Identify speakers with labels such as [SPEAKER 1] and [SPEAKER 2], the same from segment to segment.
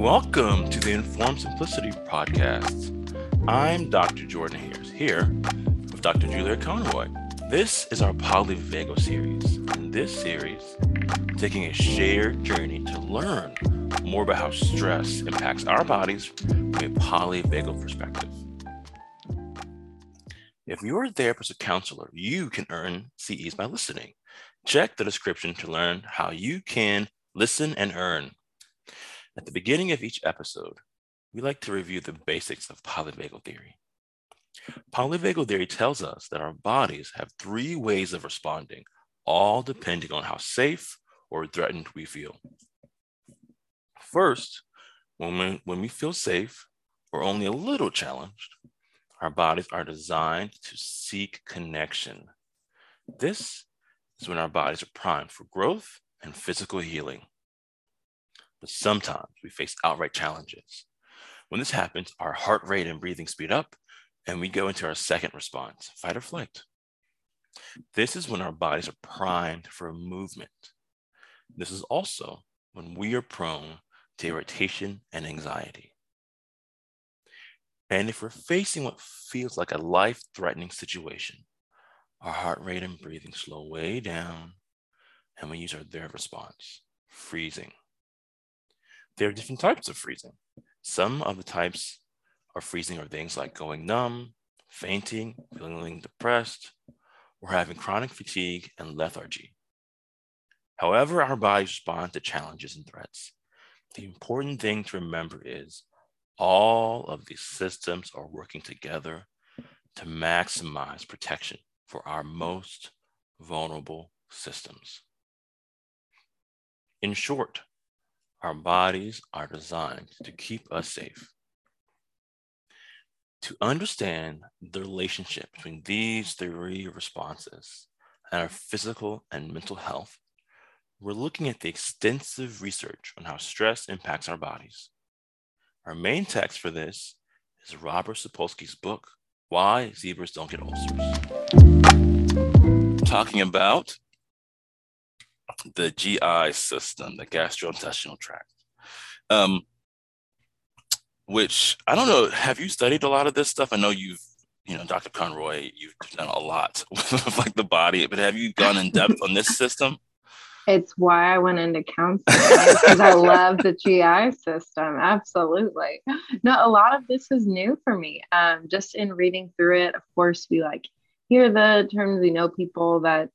[SPEAKER 1] Welcome to the Informed Simplicity podcast. I'm Dr. Jordan Hayers here with Dr. Julia Conroy. This is our polyvagal series. In this series, taking a shared journey to learn more about how stress impacts our bodies from a polyvagal perspective. If you're a therapist or counselor, you can earn CEs by listening. Check the description to learn how you can listen and earn. At the beginning of each episode, we like to review the basics of polyvagal theory. Polyvagal theory tells us that our bodies have three ways of responding, all depending on how safe or threatened we feel. First, when we, when we feel safe or only a little challenged, our bodies are designed to seek connection. This is when our bodies are primed for growth and physical healing. But sometimes we face outright challenges. When this happens, our heart rate and breathing speed up, and we go into our second response fight or flight. This is when our bodies are primed for movement. This is also when we are prone to irritation and anxiety. And if we're facing what feels like a life threatening situation, our heart rate and breathing slow way down, and we use our third response freezing. There are different types of freezing. Some of the types of freezing are things like going numb, fainting, feeling depressed, or having chronic fatigue and lethargy. However, our bodies respond to challenges and threats. The important thing to remember is all of these systems are working together to maximize protection for our most vulnerable systems. In short, our bodies are designed to keep us safe. To understand the relationship between these three responses and our physical and mental health, we're looking at the extensive research on how stress impacts our bodies. Our main text for this is Robert Sapolsky's book, Why Zebras Don't Get Ulcers. Talking about the GI system, the gastrointestinal tract. Um, which I don't know. Have you studied a lot of this stuff? I know you've, you know, Dr. Conroy, you've done a lot with like the body, but have you gone in depth on this system?
[SPEAKER 2] It's why I went into counseling because I love the GI system. Absolutely. No, a lot of this is new for me. Um, just in reading through it, of course, we like hear the terms. We know people that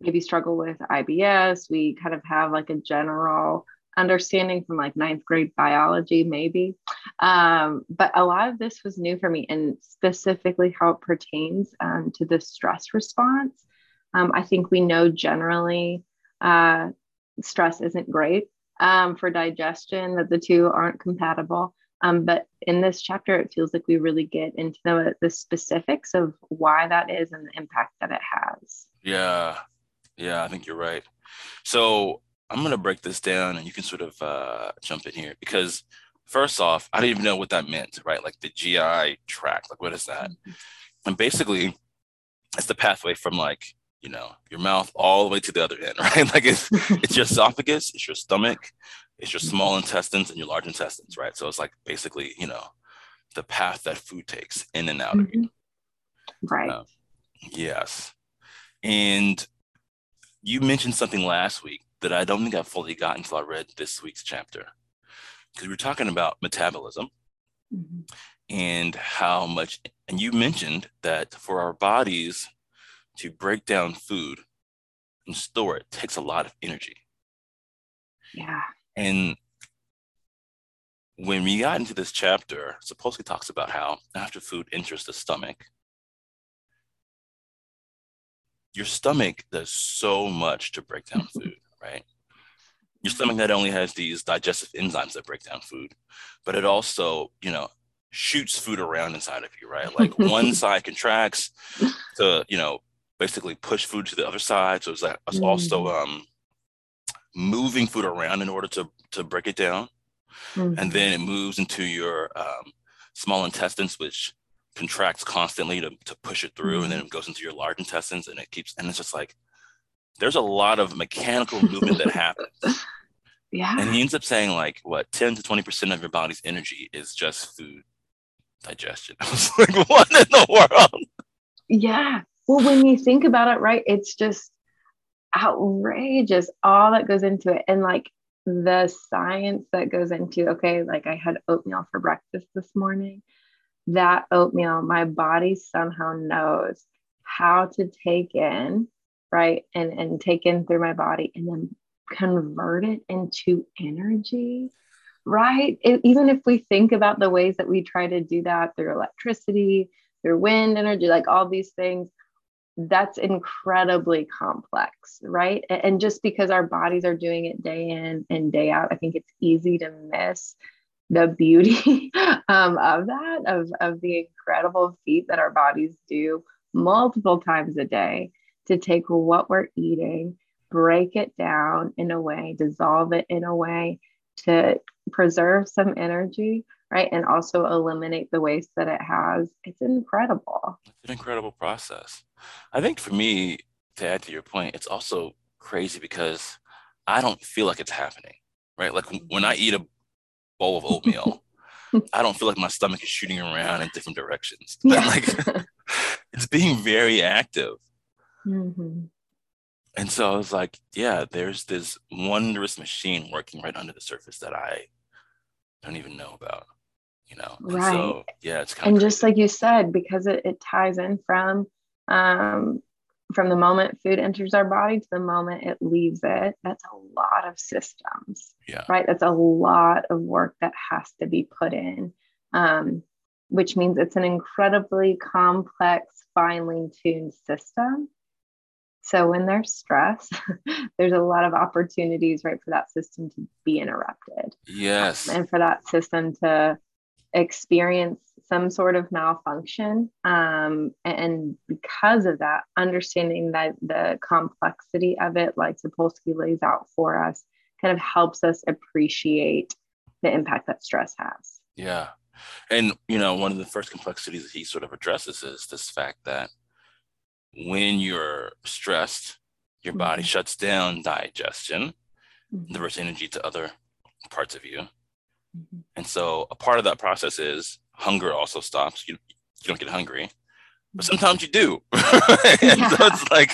[SPEAKER 2] maybe struggle with IBS. We kind of have like a general understanding from like ninth grade biology, maybe. Um, but a lot of this was new for me and specifically how it pertains um, to the stress response. Um, I think we know generally uh, stress isn't great um, for digestion, that the two aren't compatible. Um, but in this chapter, it feels like we really get into the, the specifics of why that is and the impact that it has.
[SPEAKER 1] Yeah, yeah, I think you're right. So I'm gonna break this down, and you can sort of uh, jump in here because first off, I didn't even know what that meant, right? Like the GI tract, like what is that? Mm-hmm. And basically, it's the pathway from like you know your mouth all the way to the other end, right? Like it's it's your esophagus, it's your stomach, it's your small intestines, and your large intestines, right? So it's like basically you know the path that food takes in and out mm-hmm. of you.
[SPEAKER 2] Mm-hmm. Right. Uh,
[SPEAKER 1] yes. And you mentioned something last week that I don't think I fully got until I read this week's chapter. Because we are talking about metabolism mm-hmm. and how much, and you mentioned that for our bodies to break down food and store it takes a lot of energy.
[SPEAKER 2] Yeah.
[SPEAKER 1] And when we got into this chapter, Sapolsky talks about how after food enters the stomach, your stomach does so much to break down food, right? Your stomach not only has these digestive enzymes that break down food, but it also, you know, shoots food around inside of you, right? Like one side contracts to, you know, basically push food to the other side. So it's like it's also mm. um moving food around in order to to break it down. Mm-hmm. And then it moves into your um, small intestines, which contracts constantly to, to push it through and then mm-hmm. it goes into your large intestines and it keeps and it's just like there's a lot of mechanical movement that happens
[SPEAKER 2] Yeah.
[SPEAKER 1] And he ends up saying like what 10 to 20% of your body's energy is just food digestion. I was like, what in the world?
[SPEAKER 2] Yeah. Well, when you think about it, right, it's just outrageous all that goes into it. And like the science that goes into, okay, like I had oatmeal for breakfast this morning. That oatmeal, my body somehow knows how to take in, right? And and take in through my body and then convert it into energy right? Even if we think about the ways that we try to do that through electricity, through wind energy, like all these things, that's incredibly complex, right? And just because our bodies are doing it day in and day out, I think it's easy to miss the beauty um, of that, of, of the incredible feat that our bodies do multiple times a day to take what we're eating, break it down in a way, dissolve it in a way to preserve some energy, right? And also eliminate the waste that it has. It's incredible.
[SPEAKER 1] It's an incredible process. I think for me, to add to your point, it's also crazy because I don't feel like it's happening, right? Like when I eat a bowl of oatmeal, I don't feel like my stomach is shooting around in different directions. Yeah. like it's being very active. Mm-hmm. And so I was like, yeah, there's this wondrous machine working right under the surface that I don't even know about, you know? And
[SPEAKER 2] right.
[SPEAKER 1] So, yeah, it's kind
[SPEAKER 2] and
[SPEAKER 1] of.
[SPEAKER 2] just like you said, because it, it ties in from, um, from the moment food enters our body to the moment it leaves it, that's a lot of systems.
[SPEAKER 1] Yeah.
[SPEAKER 2] Right. That's a lot of work that has to be put in, um, which means it's an incredibly complex, finely tuned system so when there's stress, there's a lot of opportunities, right, for that system to be interrupted.
[SPEAKER 1] Yes.
[SPEAKER 2] Um, and for that system to experience some sort of malfunction. Um, and because of that, understanding that the complexity of it, like Sapolsky lays out for us, kind of helps us appreciate the impact that stress has.
[SPEAKER 1] Yeah. And, you know, one of the first complexities that he sort of addresses is this fact that when you're stressed, your mm-hmm. body shuts down digestion, mm-hmm. diverts energy to other parts of you. Mm-hmm. And so a part of that process is hunger also stops. You, you don't get hungry, but mm-hmm. sometimes you do. and yeah. so it's like,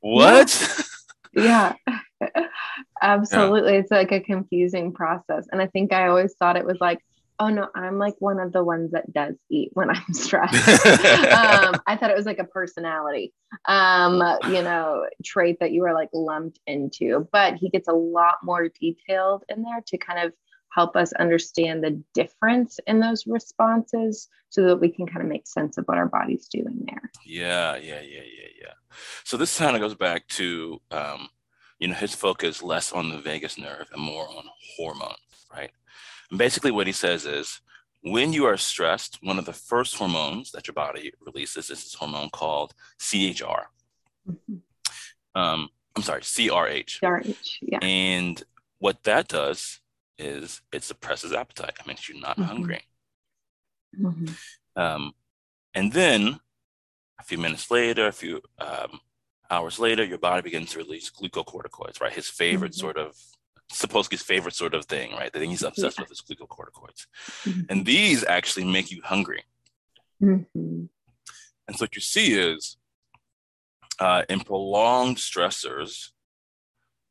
[SPEAKER 1] what?
[SPEAKER 2] Yeah. yeah. Absolutely. Yeah. It's like a confusing process. And I think I always thought it was like, Oh no, I'm like one of the ones that does eat when I'm stressed. um, I thought it was like a personality, um, you know, trait that you were like lumped into. But he gets a lot more detailed in there to kind of help us understand the difference in those responses so that we can kind of make sense of what our body's doing there.
[SPEAKER 1] Yeah, yeah, yeah, yeah, yeah. So this kind of goes back to um, you know, his focus less on the vagus nerve and more on hormones, right? And basically, what he says is when you are stressed, one of the first hormones that your body releases is this hormone called CHR. Mm-hmm. Um, I'm sorry, CRH.
[SPEAKER 2] CRH, yeah.
[SPEAKER 1] And what that does is it suppresses appetite. It makes you not mm-hmm. hungry. Mm-hmm. Um, and then a few minutes later, a few um, hours later, your body begins to release glucocorticoids, right? His favorite mm-hmm. sort of Sapolsky's favorite sort of thing, right? The thing he's obsessed yeah. with is glucocorticoids. Mm-hmm. And these actually make you hungry. Mm-hmm. And so what you see is uh, in prolonged stressors,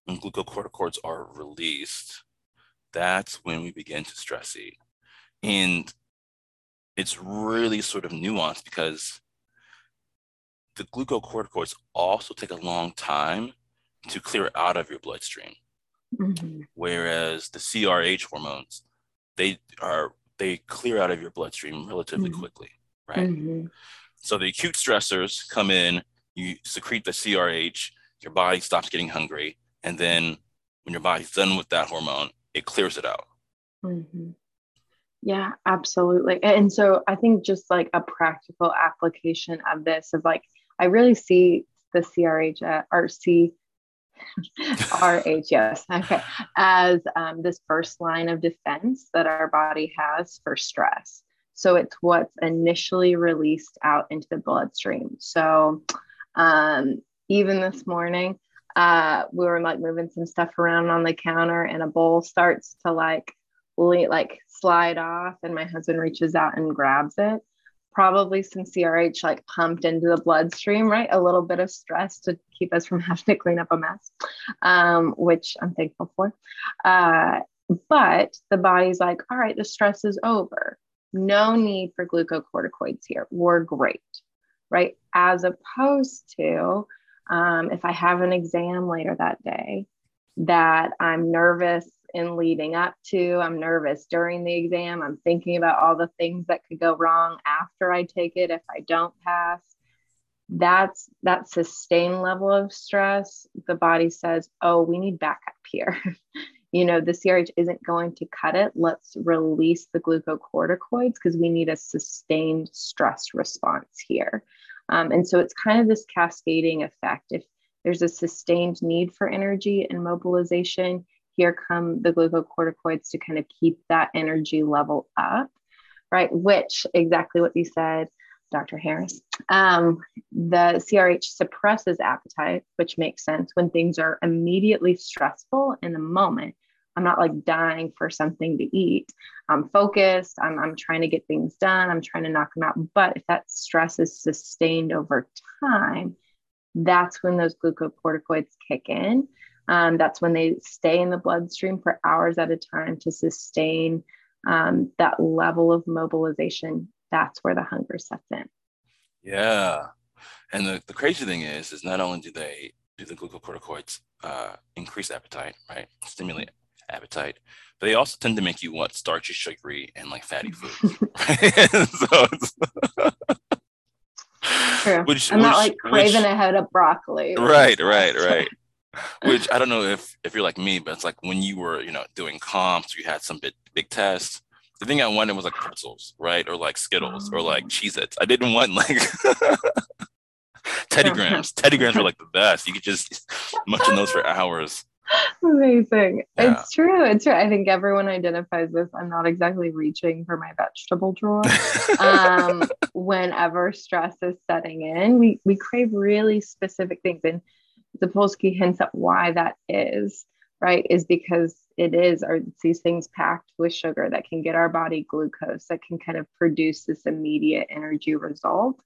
[SPEAKER 1] when glucocorticoids are released, that's when we begin to stress eat. And it's really sort of nuanced because the glucocorticoids also take a long time to clear out of your bloodstream. Mm-hmm. Whereas the CRH hormones, they are they clear out of your bloodstream relatively mm-hmm. quickly, right? Mm-hmm. So the acute stressors come in, you secrete the CRH, your body stops getting hungry, and then when your body's done with that hormone, it clears it out.
[SPEAKER 2] Mm-hmm. Yeah, absolutely. And so I think just like a practical application of this is like I really see the CRH uh, or see RHS, okay, as um, this first line of defense that our body has for stress. So it's what's initially released out into the bloodstream. So um, even this morning, uh, we were like moving some stuff around on the counter, and a bowl starts to like like slide off, and my husband reaches out and grabs it. Probably some CRH like pumped into the bloodstream, right? A little bit of stress to keep us from having to clean up a mess, um, which I'm thankful for. Uh, but the body's like, all right, the stress is over. No need for glucocorticoids here. We're great, right? As opposed to um, if I have an exam later that day that I'm nervous in leading up to, I'm nervous during the exam, I'm thinking about all the things that could go wrong after I take it if I don't pass. That's that sustained level of stress. The body says, Oh, we need backup here. you know, the CRH isn't going to cut it. Let's release the glucocorticoids because we need a sustained stress response here. Um, and so it's kind of this cascading effect. If there's a sustained need for energy and mobilization, here come the glucocorticoids to kind of keep that energy level up, right? Which exactly what you said, Dr. Harris. Um, the CRH suppresses appetite, which makes sense when things are immediately stressful in the moment. I'm not like dying for something to eat. I'm focused. I'm, I'm trying to get things done. I'm trying to knock them out. But if that stress is sustained over time, that's when those glucocorticoids kick in. Um, that's when they stay in the bloodstream for hours at a time to sustain um, that level of mobilization. That's where the hunger sets in.
[SPEAKER 1] Yeah. And the, the crazy thing is, is not only do they do the glucocorticoids uh, increase appetite, right? Stimulate appetite, but they also tend to make you want starchy, sugary, and like fatty foods. so
[SPEAKER 2] True. Which, I'm which, not like craving which, a head of broccoli.
[SPEAKER 1] Right, right, right. which I don't know if if you're like me, but it's like when you were, you know, doing comps, you had some big big tests. The thing I wanted was like pretzels, right? Or like Skittles oh. or like oh. Cheez Its. I didn't want like Teddy Grahams. Teddy Grahams were like the best. You could just munch on those for hours.
[SPEAKER 2] Amazing. Yeah. It's true. It's true. I think everyone identifies this. I'm not exactly reaching for my vegetable drawer. um, whenever stress is setting in, we, we crave really specific things. And Sapolsky hints at why that is, right? Is because it is, or these things packed with sugar that can get our body glucose, that can kind of produce this immediate energy result,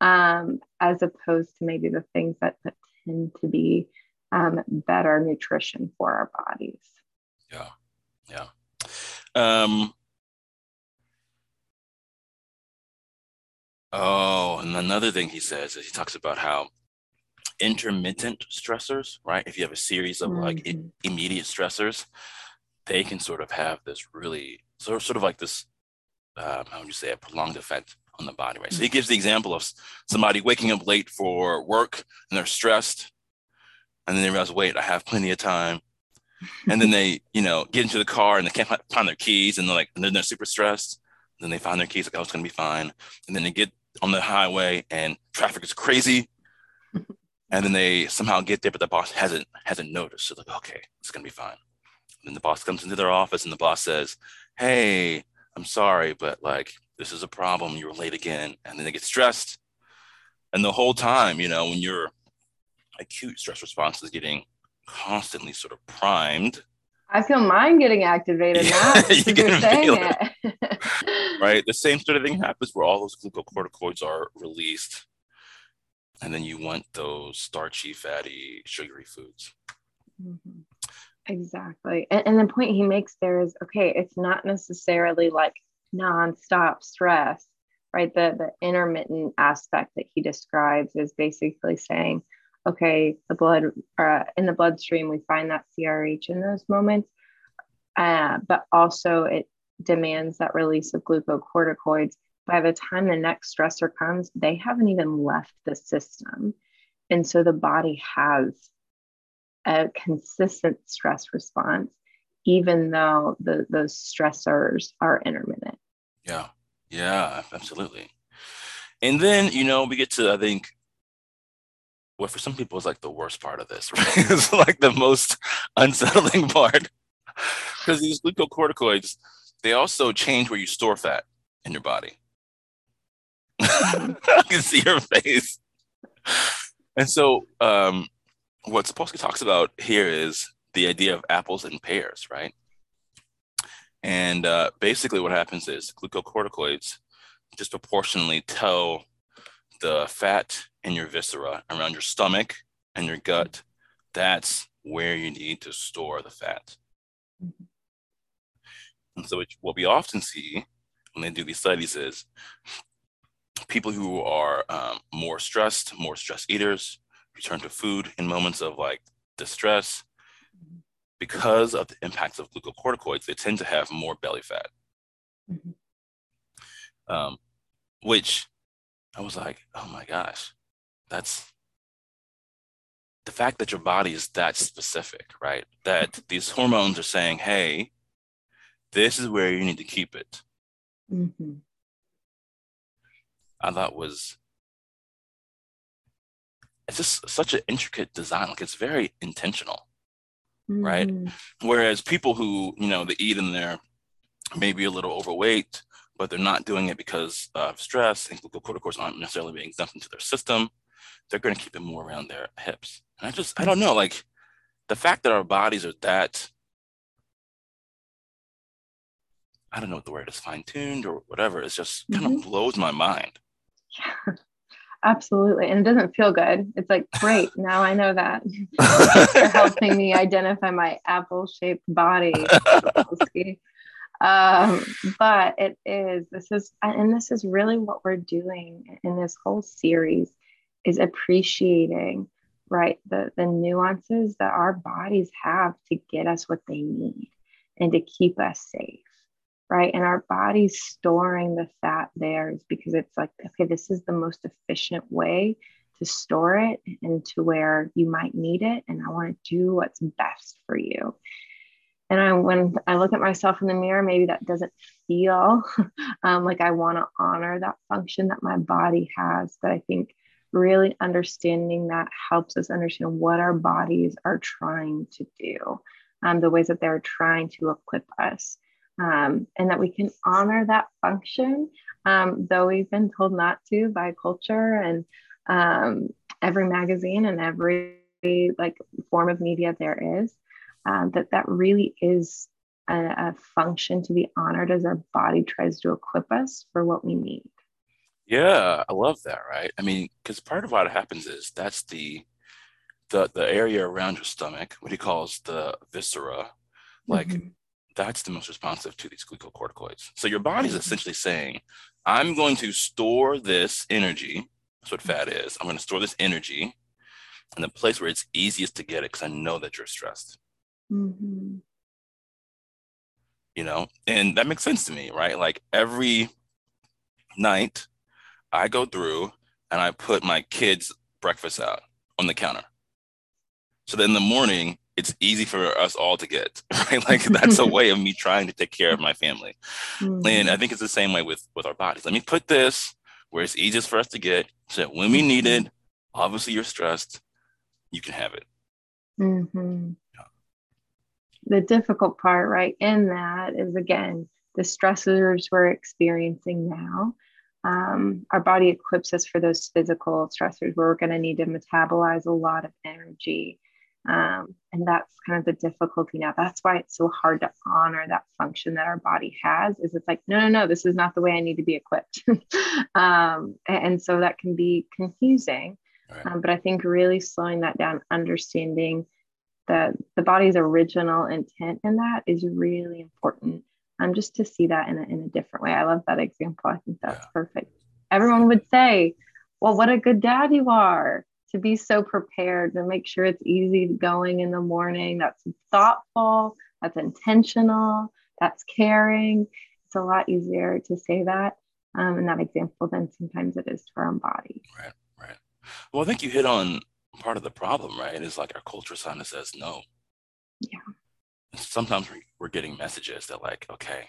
[SPEAKER 2] um, as opposed to maybe the things that, that tend to be um, better nutrition for our bodies.
[SPEAKER 1] Yeah, yeah. Um, oh, and another thing he says is he talks about how intermittent stressors, right? If you have a series of mm-hmm. like I- mm-hmm. immediate stressors, they can sort of have this really sort of, sort of like this, um, how would you say, a prolonged effect on the body, right? So he gives the example of somebody waking up late for work and they're stressed, and then they realize, wait, I have plenty of time. And then they, you know, get into the car and they can't find their keys and they're like, and then they're super stressed. Then they find their keys, like, oh, it's gonna be fine. And then they get on the highway and traffic is crazy and then they somehow get there, but the boss hasn't hasn't noticed. So like, okay, it's gonna be fine. And then the boss comes into their office, and the boss says, "Hey, I'm sorry, but like this is a problem. You were late again." And then they get stressed, and the whole time, you know, when your acute stress response is getting constantly sort of primed.
[SPEAKER 2] I feel mine getting activated now. you can feel it.
[SPEAKER 1] it. right? The same sort of thing happens where all those glucocorticoids are released and then you want those starchy, fatty, sugary foods.
[SPEAKER 2] Mm-hmm. Exactly. And, and the point he makes there is okay, it's not necessarily like nonstop stress, right? The, the intermittent aspect that he describes is basically saying, okay, the blood uh, in the bloodstream, we find that CRH in those moments, uh, but also it demands that release of glucocorticoids by the time the next stressor comes, they haven't even left the system. And so the body has a consistent stress response, even though the, those stressors are intermittent.
[SPEAKER 1] Yeah, yeah, absolutely. And then, you know, we get to, I think, what for some people is like the worst part of this, right? it's like the most unsettling part. Because these glucocorticoids, they also change where you store fat in your body. I can see your face. And so um, what Sapolsky talks about here is the idea of apples and pears, right? And uh, basically, what happens is glucocorticoids disproportionately tell the fat in your viscera around your stomach and your gut that's where you need to store the fat. Mm-hmm. And so, what we often see when they do these studies is people who are um, more stressed, more stress eaters, return to food in moments of like distress. Because of the impacts of glucocorticoids, they tend to have more belly fat. Mm-hmm. Um, which I was like, oh my gosh, that's the fact that your body is that specific, right? That these hormones are saying, hey, this is where you need to keep it. Mm-hmm. I thought was it's just such an intricate design. Like it's very intentional, mm-hmm. right? Whereas people who you know they eat and they're maybe a little overweight, but they're not doing it because of stress and glucocorticoids aren't necessarily being dumped into their system. They're going to keep it more around their hips. And I just I don't know, like the fact that our bodies are that I don't know what the word is, fine tuned or whatever. It just kind mm-hmm. of blows my mind.
[SPEAKER 2] Yeah, absolutely. And it doesn't feel good. It's like, great, now I know that. You're helping me identify my apple shaped body. Um, but it is, this is, and this is really what we're doing in this whole series is appreciating right the the nuances that our bodies have to get us what they need and to keep us safe right? And our body's storing the fat there is because it's like, okay, this is the most efficient way to store it and to where you might need it. And I want to do what's best for you. And I, when I look at myself in the mirror, maybe that doesn't feel um, like I want to honor that function that my body has. But I think really understanding that helps us understand what our bodies are trying to do, um, the ways that they're trying to equip us um, and that we can honor that function, um, though we've been told not to by culture and um, every magazine and every like form of media there is. Um, that that really is a, a function to be honored as our body tries to equip us for what we need.
[SPEAKER 1] Yeah, I love that. Right? I mean, because part of what happens is that's the the the area around your stomach, what he calls the viscera, like. Mm-hmm that's the most responsive to these glucocorticoids. So your body's mm-hmm. essentially saying, I'm going to store this energy. That's what fat is. I'm going to store this energy in the place where it's easiest to get it because I know that you're stressed. Mm-hmm. You know, and that makes sense to me, right? Like every night I go through and I put my kids' breakfast out on the counter. So then in the morning, it's easy for us all to get right like that's a way of me trying to take care of my family mm-hmm. and i think it's the same way with with our bodies let me put this where it's easiest for us to get so that when we need it obviously you're stressed you can have it
[SPEAKER 2] mm-hmm. The difficult part right in that is again the stressors we're experiencing now um, our body equips us for those physical stressors where we're going to need to metabolize a lot of energy um, and that's kind of the difficulty now. That's why it's so hard to honor that function that our body has. Is it's like, no, no, no, this is not the way I need to be equipped. um, and so that can be confusing. Right. Um, but I think really slowing that down, understanding that the body's original intent in that is really important. Um, just to see that in a, in a different way. I love that example. I think that's yeah. perfect. Everyone would say, well, what a good dad you are to be so prepared to make sure it's easy going in the morning. That's thoughtful, that's intentional, that's caring. It's a lot easier to say that um, in that example than sometimes it is to our own body.
[SPEAKER 1] Right, right. Well, I think you hit on part of the problem, right? Is like our culture sign that says no.
[SPEAKER 2] Yeah.
[SPEAKER 1] sometimes we're getting messages that like, okay,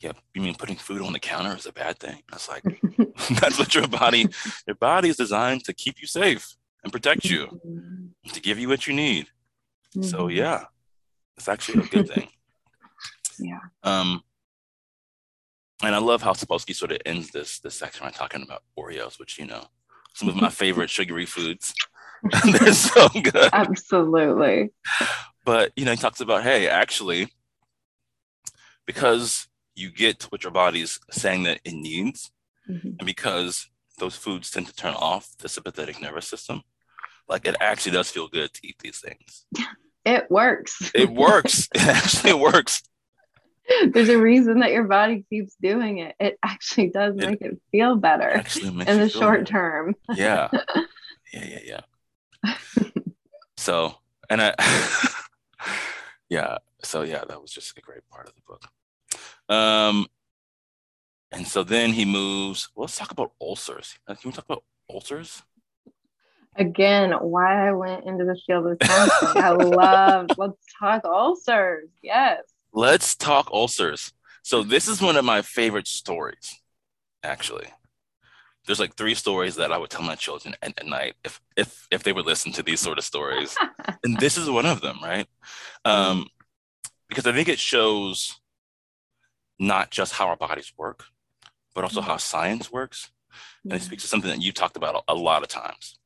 [SPEAKER 1] yeah, you mean putting food on the counter is a bad thing? That's like, that's what your body, your body is designed to keep you safe and protect you, mm-hmm. to give you what you need. Mm-hmm. So yeah, it's actually a good thing.
[SPEAKER 2] yeah.
[SPEAKER 1] Um, and I love how Sapolsky sort of ends this this section by talking about Oreos, which you know, some of my favorite sugary foods. They're so good.
[SPEAKER 2] Absolutely.
[SPEAKER 1] But you know, he talks about, hey, actually, because you get what your body's saying that it needs,
[SPEAKER 2] Mhm.
[SPEAKER 1] and because those foods tend to turn off the sympathetic nervous system, like it actually does feel good to eat these things.
[SPEAKER 2] It works.
[SPEAKER 1] It works. it actually works.
[SPEAKER 2] There's a reason that your body keeps doing it. It actually does
[SPEAKER 1] It-
[SPEAKER 2] make it feel better in the short
[SPEAKER 1] better.
[SPEAKER 2] term.
[SPEAKER 1] Yeah. Yeah, yeah, yeah. so, and I, yeah, so yeah, that was just a great part of the book. Um, and so then he moves. Well, let's talk about ulcers. Uh, Can we talk about ulcers?
[SPEAKER 2] Again, why I went into the field of counseling. I love, let's talk ulcers. Yes.
[SPEAKER 1] Let's talk ulcers. So this is one of my favorite stories, actually. There's like three stories that I would tell my children at, at night if if if they would listen to these sort of stories, and this is one of them, right? Um, because I think it shows not just how our bodies work, but also how science works, and it speaks to something that you talked about a, a lot of times.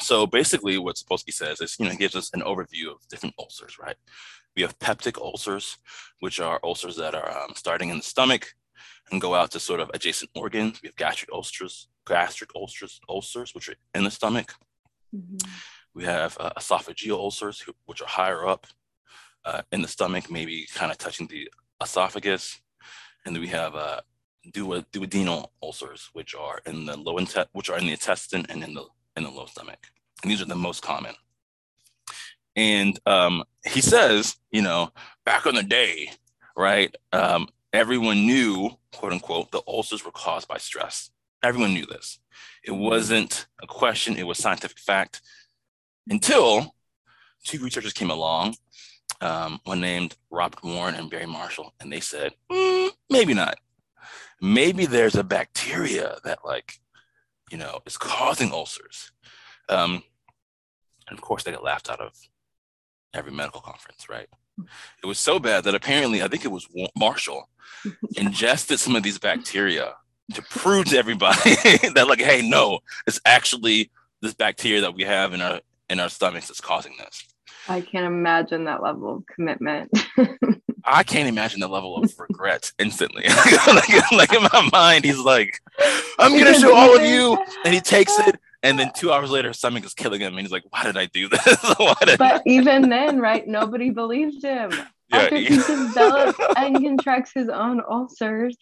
[SPEAKER 1] So basically, what Sapolsky says is, you know, he gives us an overview of different ulcers, right? We have peptic ulcers, which are ulcers that are um, starting in the stomach and go out to sort of adjacent organs. We have gastric ulcers, gastric ulcers, ulcers, which are in the stomach.
[SPEAKER 2] Mhm.
[SPEAKER 1] We have uh, esophageal ulcers, which are higher up uh, in the stomach, maybe kind of touching the esophagus. And then we have uh, duo- duodenal ulcers, which are in the low inte- which are in the intestine and in the in the low stomach. And these are the most common. And um, he says, you know, back in the day, right? Um, everyone knew, quote unquote, the ulcers were caused by stress. Everyone knew this. It wasn't a question, it was scientific fact until two researchers came along, um, one named Robert Warren and Barry Marshall, and they said, "Hmm, maybe not. Maybe there's a bacteria that, like, you know, is causing ulcers. Um, and of course, they got laughed out of every medical conference, right? It was so bad that apparently, I think it was Marshall ingested some of these bacteria to prove to everybody that, like, hey, no, it's actually this bacteria that we have in our in our stomachs that's causing this.
[SPEAKER 2] I can't imagine that level of commitment.
[SPEAKER 1] I can't imagine the level of regret instantly. like, like in my mind, he's like, I'm gonna show all of you. And he takes it, and then two hours later, his stomach is killing him. And he's like, Why did I do this? Why did
[SPEAKER 2] but even then, right? Nobody believed him. After he develops and contracts his own ulcers,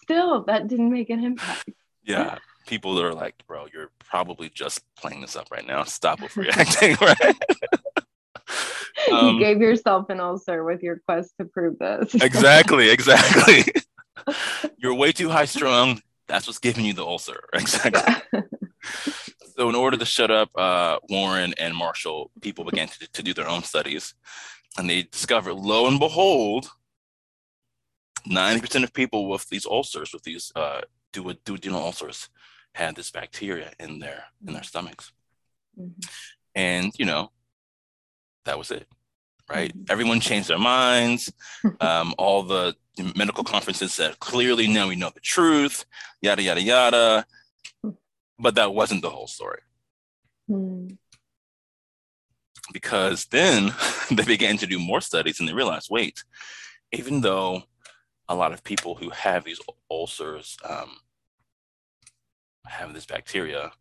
[SPEAKER 2] still that didn't make an impact.
[SPEAKER 1] yeah. People that are like, bro, you're probably just playing this up right now. Stop overreacting, right? Um,
[SPEAKER 2] you gave yourself an ulcer with your quest to prove this.
[SPEAKER 1] exactly, exactly. You're way too high strung. That's what's giving you the ulcer. Exactly. So, in order to shut up uh, Warren and Marshall, people began to, to do their own studies, and they discovered, lo and behold, 90% of people with these ulcers, with these uh, duo- duodenal ulcers, had this bacteria in their in their stomachs,
[SPEAKER 2] Mhm.
[SPEAKER 1] and you know, that was it, right?
[SPEAKER 2] Mhm.
[SPEAKER 1] Everyone changed their minds. Um, all the medical conferences said clearly now we know the truth, yada yada yada. But that wasn't the whole story.
[SPEAKER 2] Hmm.
[SPEAKER 1] because then they began to do more studies and they realized wait even though a lot of people who have these ulcers um, have this bacteria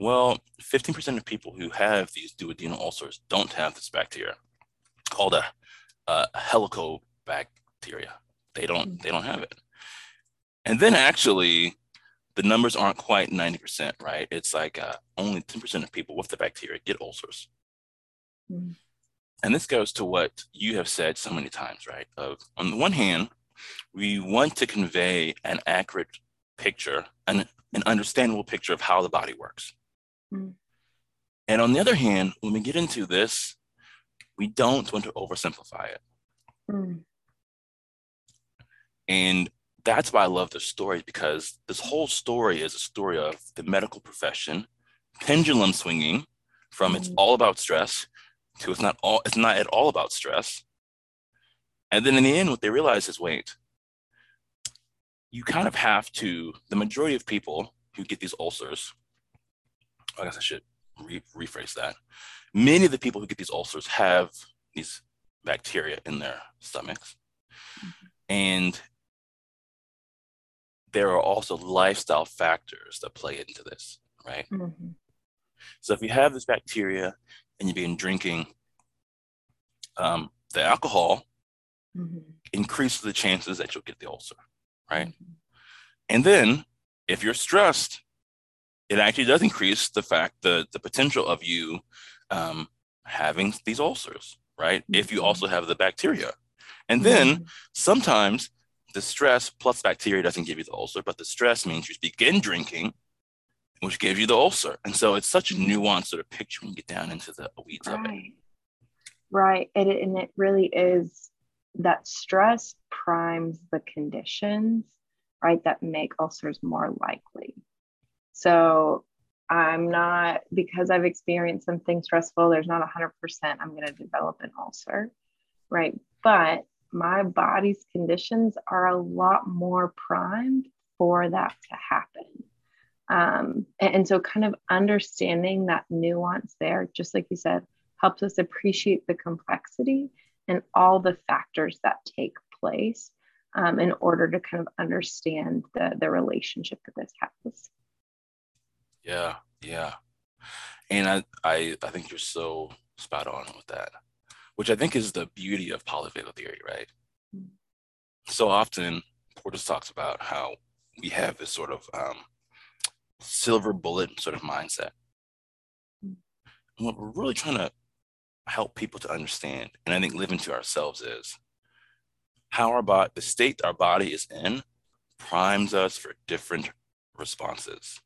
[SPEAKER 1] well 15% of people who have these duodenal ulcers don't have this bacteria called a, a helicobacteria they don't they don't have it and then actually the numbers aren't quite 90% right it's like uh, only 10% of people with the bacteria get ulcers
[SPEAKER 2] Mm.
[SPEAKER 1] and this goes to what you have said so many times, right? Of on the one hand, we want to convey an accurate picture, an, an understandable picture of how the body works.
[SPEAKER 2] Mm.
[SPEAKER 1] And on the other hand, when we get into this, we don't want to oversimplify it.
[SPEAKER 2] Hmm.
[SPEAKER 1] And that's why I love this story because this whole story is a story of the medical profession pendulum swinging from it's
[SPEAKER 2] Mhm.
[SPEAKER 1] all about stress to it's not all it's not at all about stress. And then in the end, what they realize is wait, you kind of have to, the majority of people who get these ulcers, I guess I should re- rephrase that. Many of the people who get these ulcers have these bacteria in their stomachs. Mm-hmm. And there are also lifestyle factors that play into this, right? Mm-hmm. So if you have this bacteria and you've been drinking um, the alcohol, mm-hmm. increases the chances that you'll get the ulcer, right? Mm-hmm. And then if you're stressed, it actually does increase the fact the the potential of you um, having these ulcers, right? If you mm-hmm. also have the bacteria, and then mm-hmm. sometimes the stress plus bacteria doesn't give you the ulcer, but the stress means you begin drinking, which gives you the ulcer. And so it's such a nuanced sort of picture when you get down into the weeds
[SPEAKER 2] right.
[SPEAKER 1] of it.
[SPEAKER 2] Right. And it, and it really is that stress primes the conditions, right, that make ulcers more likely. So I'm not, because I've experienced something stressful, there's not 100% I'm going to develop an ulcer, right? But my body's conditions are a lot more primed for that to happen. Um, and, and so, kind of understanding that nuance there, just like you said, helps us appreciate the complexity and all the factors that take place um, in order to kind of understand the, the relationship that this has.
[SPEAKER 1] Yeah, yeah. And I, I, I think you're so spot on with that which I think is the beauty of polyvagal theory, right? Mm. So often, Porges talks about how we have this sort of um, silver bullet sort of mindset. Mm. And what we're really trying to help people to understand, and I think live into ourselves, is how our body, the state our body is in, primes us for different responses.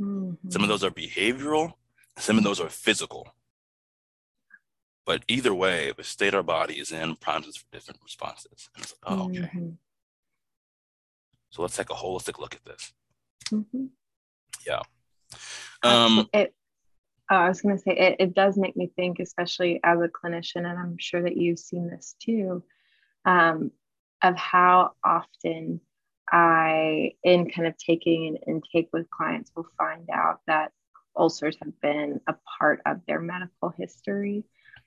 [SPEAKER 1] Mm-hmm. Some of those are behavioral, some of those are physical. But either way, the state our body is in primes us for different responses. And it's like, oh, okay. Mm-hmm. So let's take a holistic look at this. Mm-hmm. Yeah.
[SPEAKER 2] Um, it, oh, I was going to say, it, it does make me think, especially as a clinician, and I'm sure that you've seen this too, um, of how often I, in kind of taking an intake with clients, will find out that ulcers have been a part of their medical history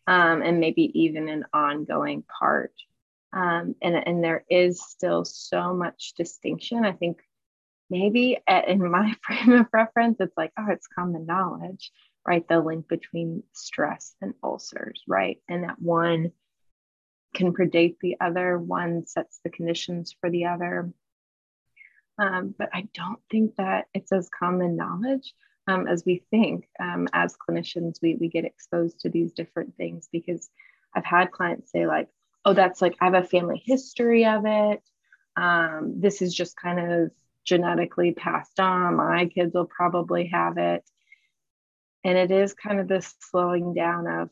[SPEAKER 2] um, and maybe even an ongoing part. Um, and, and there is still so much distinction. I think maybe at, in my frame of reference, it's like, oh, it's common knowledge, right? The link between stress and ulcers, right? And that one can predate the other, one sets the conditions for the other. Um, but I don't think that it's as common knowledge um, as we think. Um, as clinicians, we, we get exposed to these different things because I've had clients say, like, oh, that's like, I have a family history of it. Um, this is just kind of genetically passed on. My kids will probably have it. And it is kind of this slowing down of,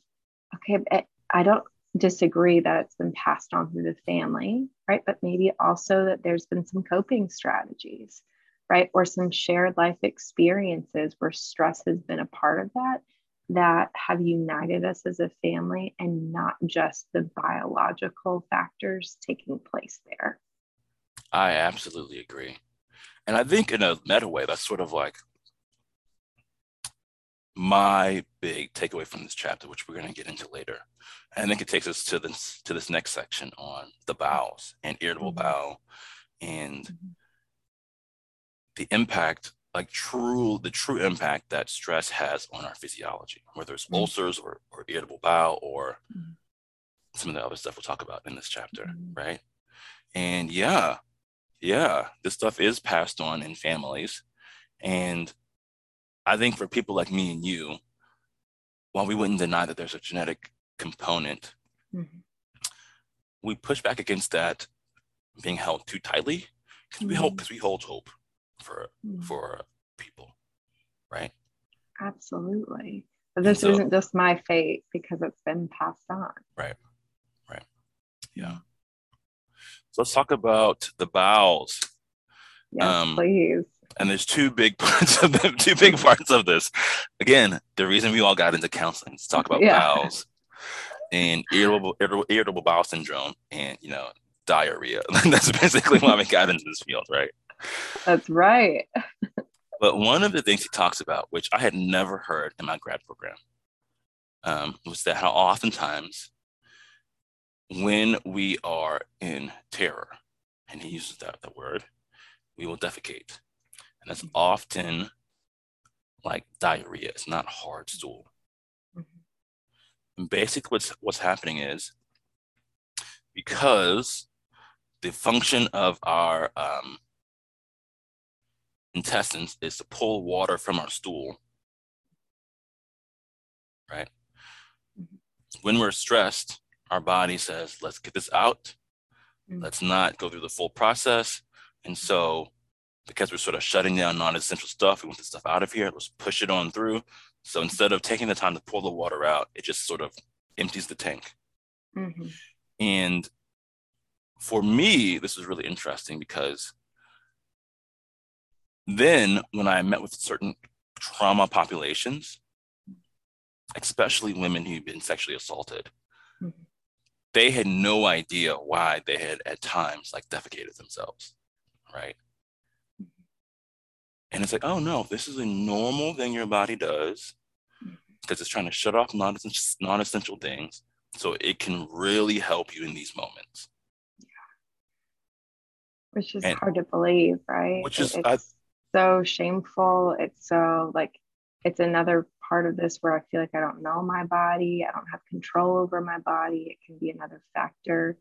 [SPEAKER 2] okay, I don't disagree that it's been passed on through the family, right? But maybe also that there's been some coping strategies right? Or some shared life experiences where stress has been a part of that that have united us as a family and not just the biological factors taking place there.
[SPEAKER 1] I absolutely agree. And I think in a meta way, that's sort of like my big takeaway from this chapter, which we're going to get into later. And I think it takes us to this to this next section on the bowels and irritable mm-hmm. bowel and mm-hmm the impact like true the true impact that stress has on our physiology whether it's mm-hmm. ulcers or, or irritable bowel or mm-hmm. some of the other stuff we'll talk about in this chapter mm-hmm. right and yeah yeah this stuff is passed on in families and i think for people like me and you while we wouldn't deny that there's a genetic component mm-hmm. we push back against that being held too tightly because we hold because mm-hmm. we hold hope for mm. for people, right?
[SPEAKER 2] Absolutely. But this so, isn't just my fate because it's been passed on.
[SPEAKER 1] Right. Right. Yeah. So let's talk about the bowels.
[SPEAKER 2] Yes, um, please.
[SPEAKER 1] And there's two big parts of them, two big parts of this. Again, the reason we all got into counseling is talk about yeah. bowels and irritable, irritable, irritable bowel syndrome and you know diarrhea. That's basically why we got into this field, right?
[SPEAKER 2] That's right.
[SPEAKER 1] But one of the things he talks about, which I had never heard in my grad program, um, was that how oftentimes when we are in terror, and he uses that the word, we will defecate. And that's mm-hmm. often like diarrhea. It's not hard stool. Mm-hmm. And basically what's what's happening is because the function of our um, intestines is to pull water from our stool, right? Mm-hmm. When we're stressed, our body says, let's get this out. Mm-hmm. Let's not go through the full process. And so, because we're sort of shutting down non essential stuff, we want this stuff out of here, let's push it on through. So instead of taking the time to pull the water out, it just sort of empties the tank. Mm-hmm. And for me, this was really interesting because then when I met with certain trauma populations, especially women who've been sexually assaulted, mm-hmm. they had no idea why they had at times like defecated themselves, right? And it's like, oh no, this is a normal thing your body does because mm-hmm. it's trying to shut off non essential things. So it can really help you in these moments. Yeah.
[SPEAKER 2] Which is and, hard to believe, right?
[SPEAKER 1] Which is, I,
[SPEAKER 2] so shameful. It's so like, it's another part of this where I feel like I don't know my body. I don't have control over my body. It can be another factor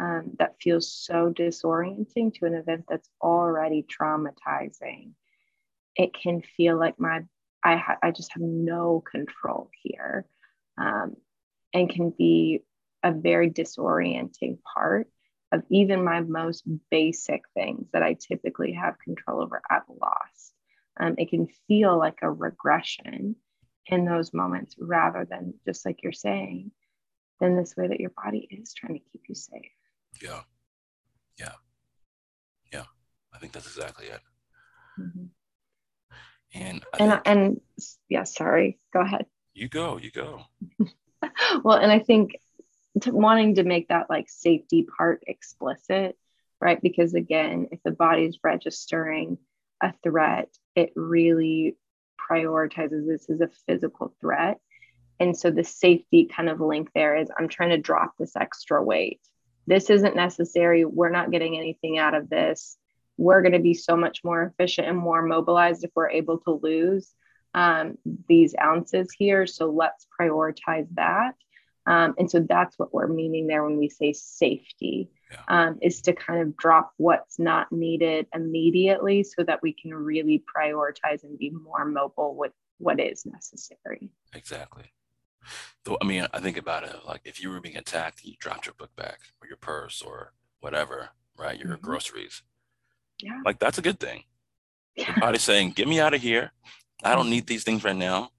[SPEAKER 2] um, that feels so disorienting to an event that's already traumatizing. It can feel like my I ha- I just have no control here, um, and can be a very disorienting part of even my most basic things that I typically have control over, I've lost. Um, it can feel like a regression in those moments rather than just like you're saying, then this way that your body is trying to keep you safe.
[SPEAKER 1] Yeah. Yeah. Yeah. I think that's exactly it. Mm-hmm. And I
[SPEAKER 2] and, think, and yeah, sorry, go ahead.
[SPEAKER 1] You go, you go.
[SPEAKER 2] well, and I think wanting to make that like safety part explicit, right? Because again, if the body's registering a threat, it really prioritizes this as a physical threat. And so the safety kind of link there is I'm trying to drop this extra weight. This isn't necessary. We're not getting anything out of this. We're going to be so much more efficient and more mobilized if we're able to lose um, these ounces here. So let's prioritize that. Um, and so that's what we're meaning there when we say safety, yeah. um, is to kind of drop what's not needed immediately so that we can really prioritize and be more mobile with what is necessary.
[SPEAKER 1] Exactly. Though, I mean, I think about it like if you were being attacked, and you dropped your book bag or your purse or whatever, right? Your mm-hmm. groceries. Yeah. Like that's a good thing. Yeah. Your body's saying, get me out of here. I don't need these things right now.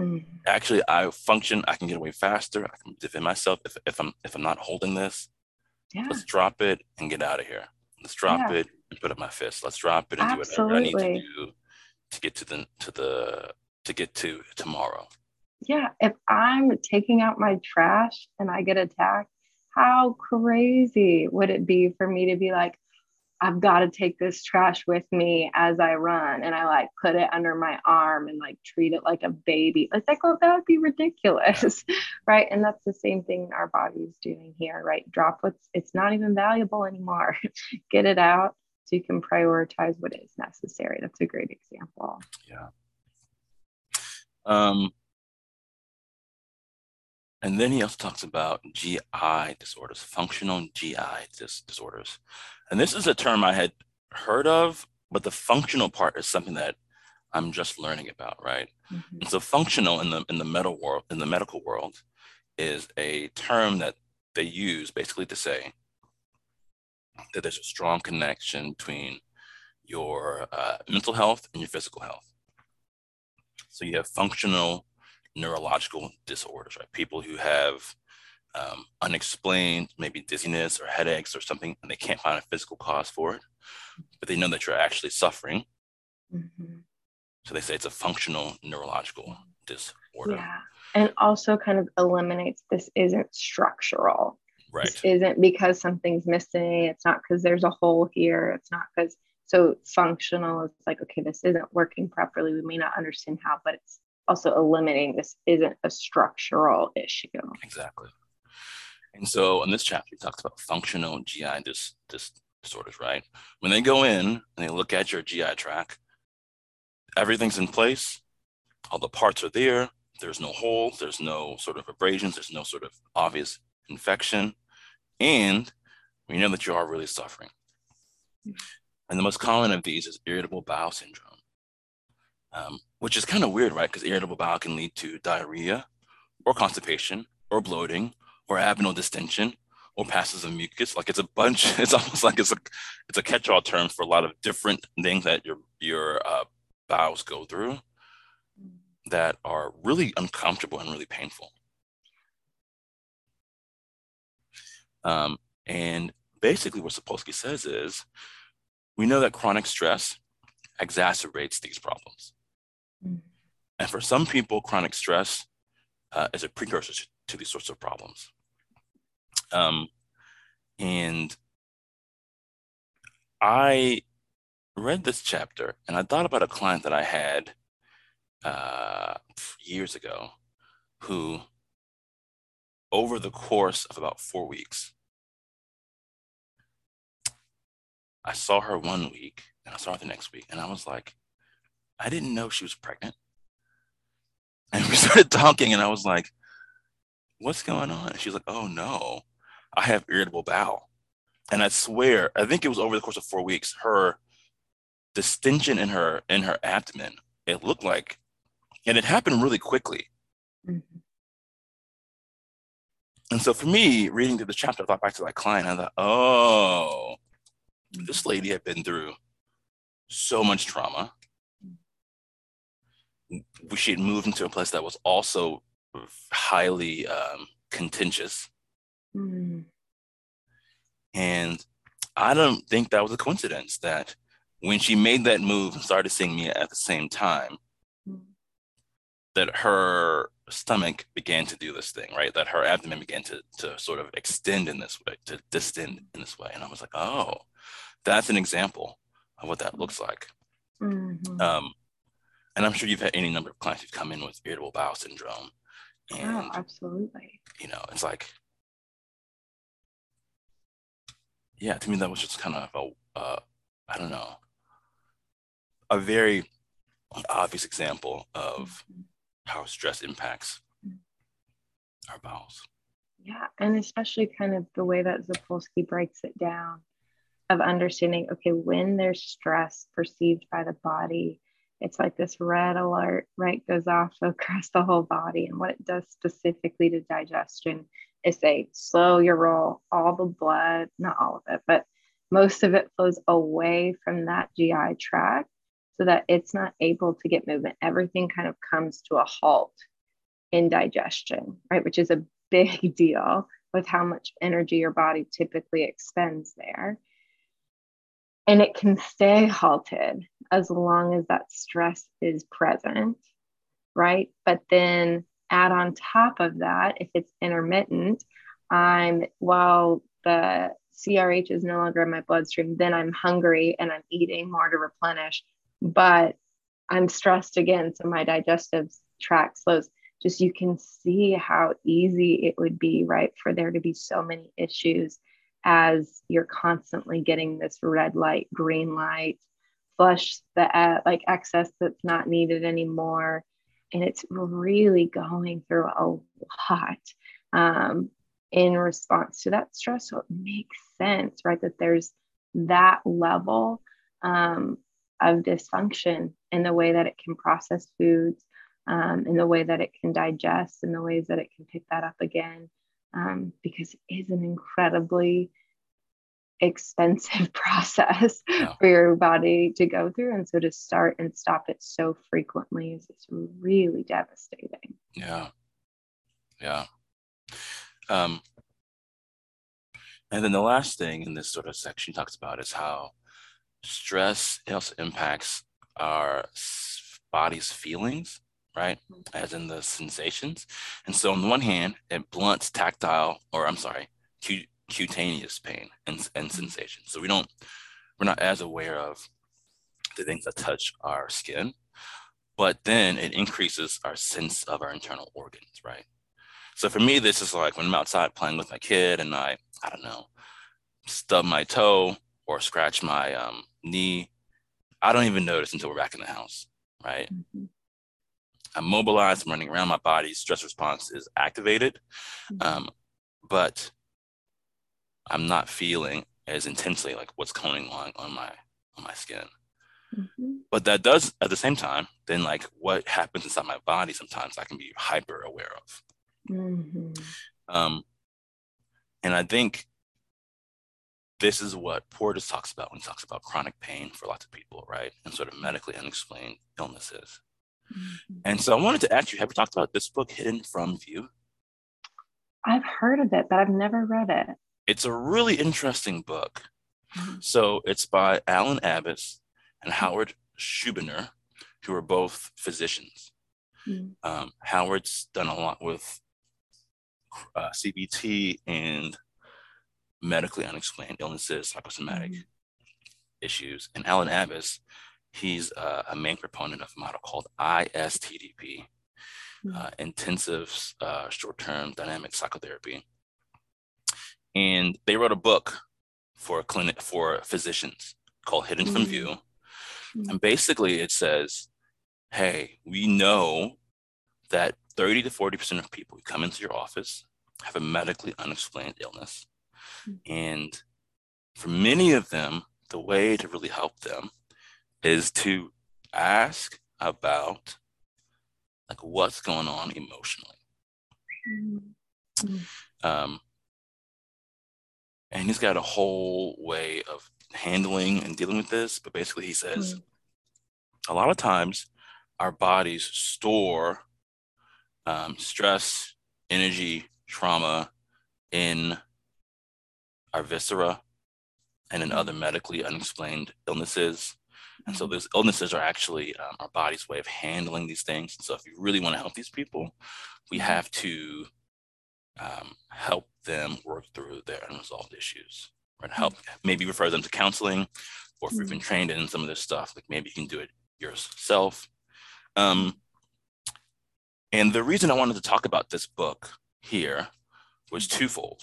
[SPEAKER 1] Mm. Actually, I function. I can get away faster. I can defend myself if, if I'm if I'm not holding this. Yeah. Let's drop it and get out of here. Let's drop yeah. it and put up my fist. Let's drop it and Absolutely. do whatever I need to do to get to the to the to get to tomorrow.
[SPEAKER 2] Yeah, if I'm taking out my trash and I get attacked, how crazy would it be for me to be like, I've got to take this trash with me as I run. And I like put it under my arm and like treat it like a baby. It's like, well, that would be ridiculous. right. And that's the same thing our body's doing here, right? Drop what's, it's not even valuable anymore. Get it out so you can prioritize what is necessary. That's a great example.
[SPEAKER 1] Yeah. Um, and then he also talks about GI disorders, functional GI dis- disorders. And this is a term I had heard of, but the functional part is something that I'm just learning about, right? Mm-hmm. And so functional in the in the medical world, in the medical world, is a term that they use basically to say that there's a strong connection between your uh, mental health and your physical health. So you have functional neurological disorders, right? People who have um, unexplained, maybe dizziness or headaches or something, and they can't find a physical cause for it, but they know that you're actually suffering. Mm-hmm. So they say it's a functional neurological disorder.
[SPEAKER 2] Yeah. And also kind of eliminates this isn't structural.
[SPEAKER 1] Right.
[SPEAKER 2] This isn't because something's missing. It's not because there's a hole here. It's not because So functional is like, okay, this isn't working properly. We may not understand how, but it's also eliminating this isn't a structural issue.
[SPEAKER 1] Exactly. And so in this chapter, he talks about functional GI dis, dis, disorders, right? When they go in and they look at your GI tract, everything's in place, all the parts are there, there's no holes, there's no sort of abrasions, there's no sort of obvious infection, and we know that you are really suffering. Hmm. And the most common of these is irritable bowel syndrome, um, which is kind of weird, right? Because irritable bowel can lead to diarrhea or constipation or bloating or abdominal distension or passes of mucus. Like it's a bunch. It's almost like it's a it's a catch-all term for a lot of different things that your your uh, bowels go through that are really uncomfortable and really painful. Um, and basically, what Sapolsky says is, we know that chronic stress exacerbates these problems. Mm. And for some people, chronic stress uh, is a precursor to these sorts of problems. Um, and I read this chapter and I thought about a client that I had uh, years ago who, over the course of about four weeks, I saw her one week and I saw her the next week, and I was like, I didn't know she was pregnant. And we started talking, and I was like, What's going on? And she's like, Oh no, I have irritable bowel. And I swear, I think it was over the course of four weeks, her distension in her in her abdomen, it looked like, and it happened really quickly. Mm-hmm. And so for me, reading through the chapter, I thought back to that client. I thought, oh, this lady had been through so much trauma. She had moved into a place that was also highly um, contentious. Mm. And I don't think that was a coincidence that when she made that move and started seeing me at the same time, mm. that her stomach began to do this thing, right? That her abdomen began to, to sort of extend in this way, to distend in this way. And I was like, oh, that's an example of what that looks like. Mm-hmm. Um, and I'm sure you've had any number of clients who've come in with irritable bowel syndrome.
[SPEAKER 2] And, oh, absolutely.
[SPEAKER 1] You know, it's like, yeah, to me, that was just kind of a, uh, I don't know, a very obvious example of mm-hmm. how stress impacts mm-hmm. our bowels.
[SPEAKER 2] Yeah, and especially kind of the way that Sapolsky breaks it down of understanding okay when there's stress perceived by the body it's like this red alert right goes off across the whole body. And what it does specifically to digestion is say slow your roll all the blood not all of it but most of it flows away from that gi tract so that it's not able to get movement. Everything kind of comes to a halt in digestion right which is a big deal with how much energy your body typically expends there and it can stay halted as long as that stress is present, right? But then add on top of that, if it's intermittent, I'm while the CRH is no longer in my bloodstream, then I'm hungry and I'm eating more to replenish, but I'm stressed again. So my digestive tract slows. Just you can see how easy it would be, right, for there to be so many issues as you're constantly getting this red light, green light, flush the uh, like excess that's not needed anymore. And it's really going through a lot um, in response to that stress. So it makes sense, right? That there's that level um, of dysfunction in the way that it can process foods, um, in the way that it can digest, in the ways that it can pick that up again um, because it is an incredibly expensive process yeah. for your body to go through. And so to start and stop it so frequently is it's really devastating.
[SPEAKER 1] Yeah. Yeah. Um, and then the last thing in this sort of section talks about is how stress also impacts our body's feelings right? Mm-hmm. As in the sensations. And so on the one hand, it blunts tactile, or I'm sorry, cutaneous pain and, and mm-hmm. sensation. So we don't, we're not as aware of the things that touch our skin, but then it increases our sense of our internal organs, right? So for me, this is like when I'm outside playing with my kid and I, I don't know, stub my toe or scratch my um, knee. I don't even notice until we're back in the house, right? Mm-hmm. I'm mobilized, I'm running around, my body's stress response is activated, mm-hmm. um, but I'm not feeling as intensely like what's going on on my on my skin. Mm-hmm. But that does at the same time, then like what happens inside my body sometimes I can be hyper aware of. Mm-hmm. Um, and I think this is what Porges talks about when he talks about chronic pain for lots of people, right? And sort of medically unexplained illnesses. Mm-hmm. And so I wanted to ask you, have you talked about this book, Hidden from View?
[SPEAKER 2] I've heard of it, but I've never read it.
[SPEAKER 1] It's a really interesting book. Mm-hmm. So it's by Allan Abbass and Howard Schubiner, who are both physicians. Mm-hmm. Um, Howard's done a lot with uh, CBT and medically unexplained illnesses, psychosomatic mm-hmm. issues. And Allan Abbass, he's uh, a main proponent of a model called ISTDP, mm-hmm. uh, intensive uh, short-term dynamic psychotherapy. And they wrote a book for a clinic for physicians called Hidden mm-hmm. from View. Mm-hmm. And basically it says, hey, we know that 30 to 40% of people who come into your office have a medically unexplained illness. Mm-hmm. And for many of them, the way to really help them is to ask about like what's going on emotionally. Mm-hmm. Um, and he's got a whole way of handling and dealing with this. But basically, he says mm-hmm. a lot of times our bodies store um, stress, energy, trauma in our viscera and in other medically unexplained illnesses. And so mm-hmm. those illnesses are actually um, our body's way of handling these things. so if you really want to help these people, we mm-hmm. have to um, help them work through their unresolved issues, right? Help maybe refer them to counseling, or if you've been mm-hmm. trained in some of this stuff, like maybe you can do it yourself. Um, and the reason I wanted to talk about this book here was twofold.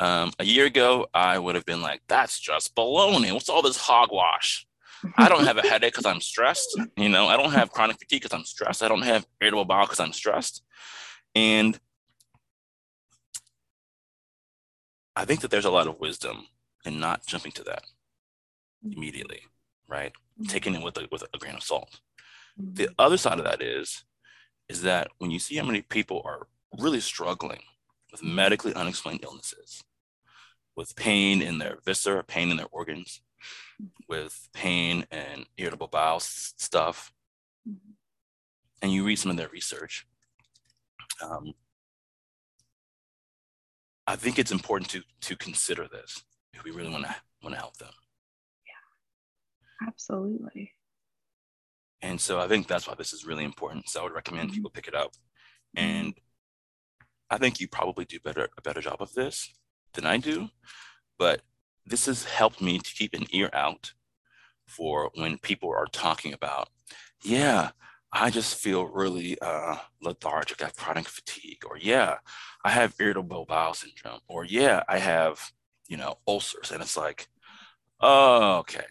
[SPEAKER 1] Um, a year ago, I would have been like, that's just baloney. What's all this hogwash? I don't have a headache because I'm stressed. You know, I don't have chronic fatigue because I'm stressed. I don't have irritable bowel because I'm stressed. And I think that there's a lot of wisdom in not jumping to that immediately, right? Mm-hmm. Taking it with a, with a grain of salt. Mm-hmm. The other side of that is, is that when you see how many people are really struggling with medically unexplained illnesses, with pain in their viscera, pain in their organs, with pain and irritable bowel stuff, mm-hmm. and you read some of their research, um, I think it's important to to consider this if we really want to want to help them.
[SPEAKER 2] Yeah, absolutely.
[SPEAKER 1] And so I think that's why this is really important. So I would recommend mm-hmm. people pick it up. Mm-hmm. And I think you probably do better a better job of this than I do. But this has helped me to keep an ear out for when people are talking about, yeah, I just feel really uh, lethargic. I have chronic fatigue, or yeah, I have irritable bowel syndrome, or yeah, I have, you know, ulcers. And it's like, oh, okay.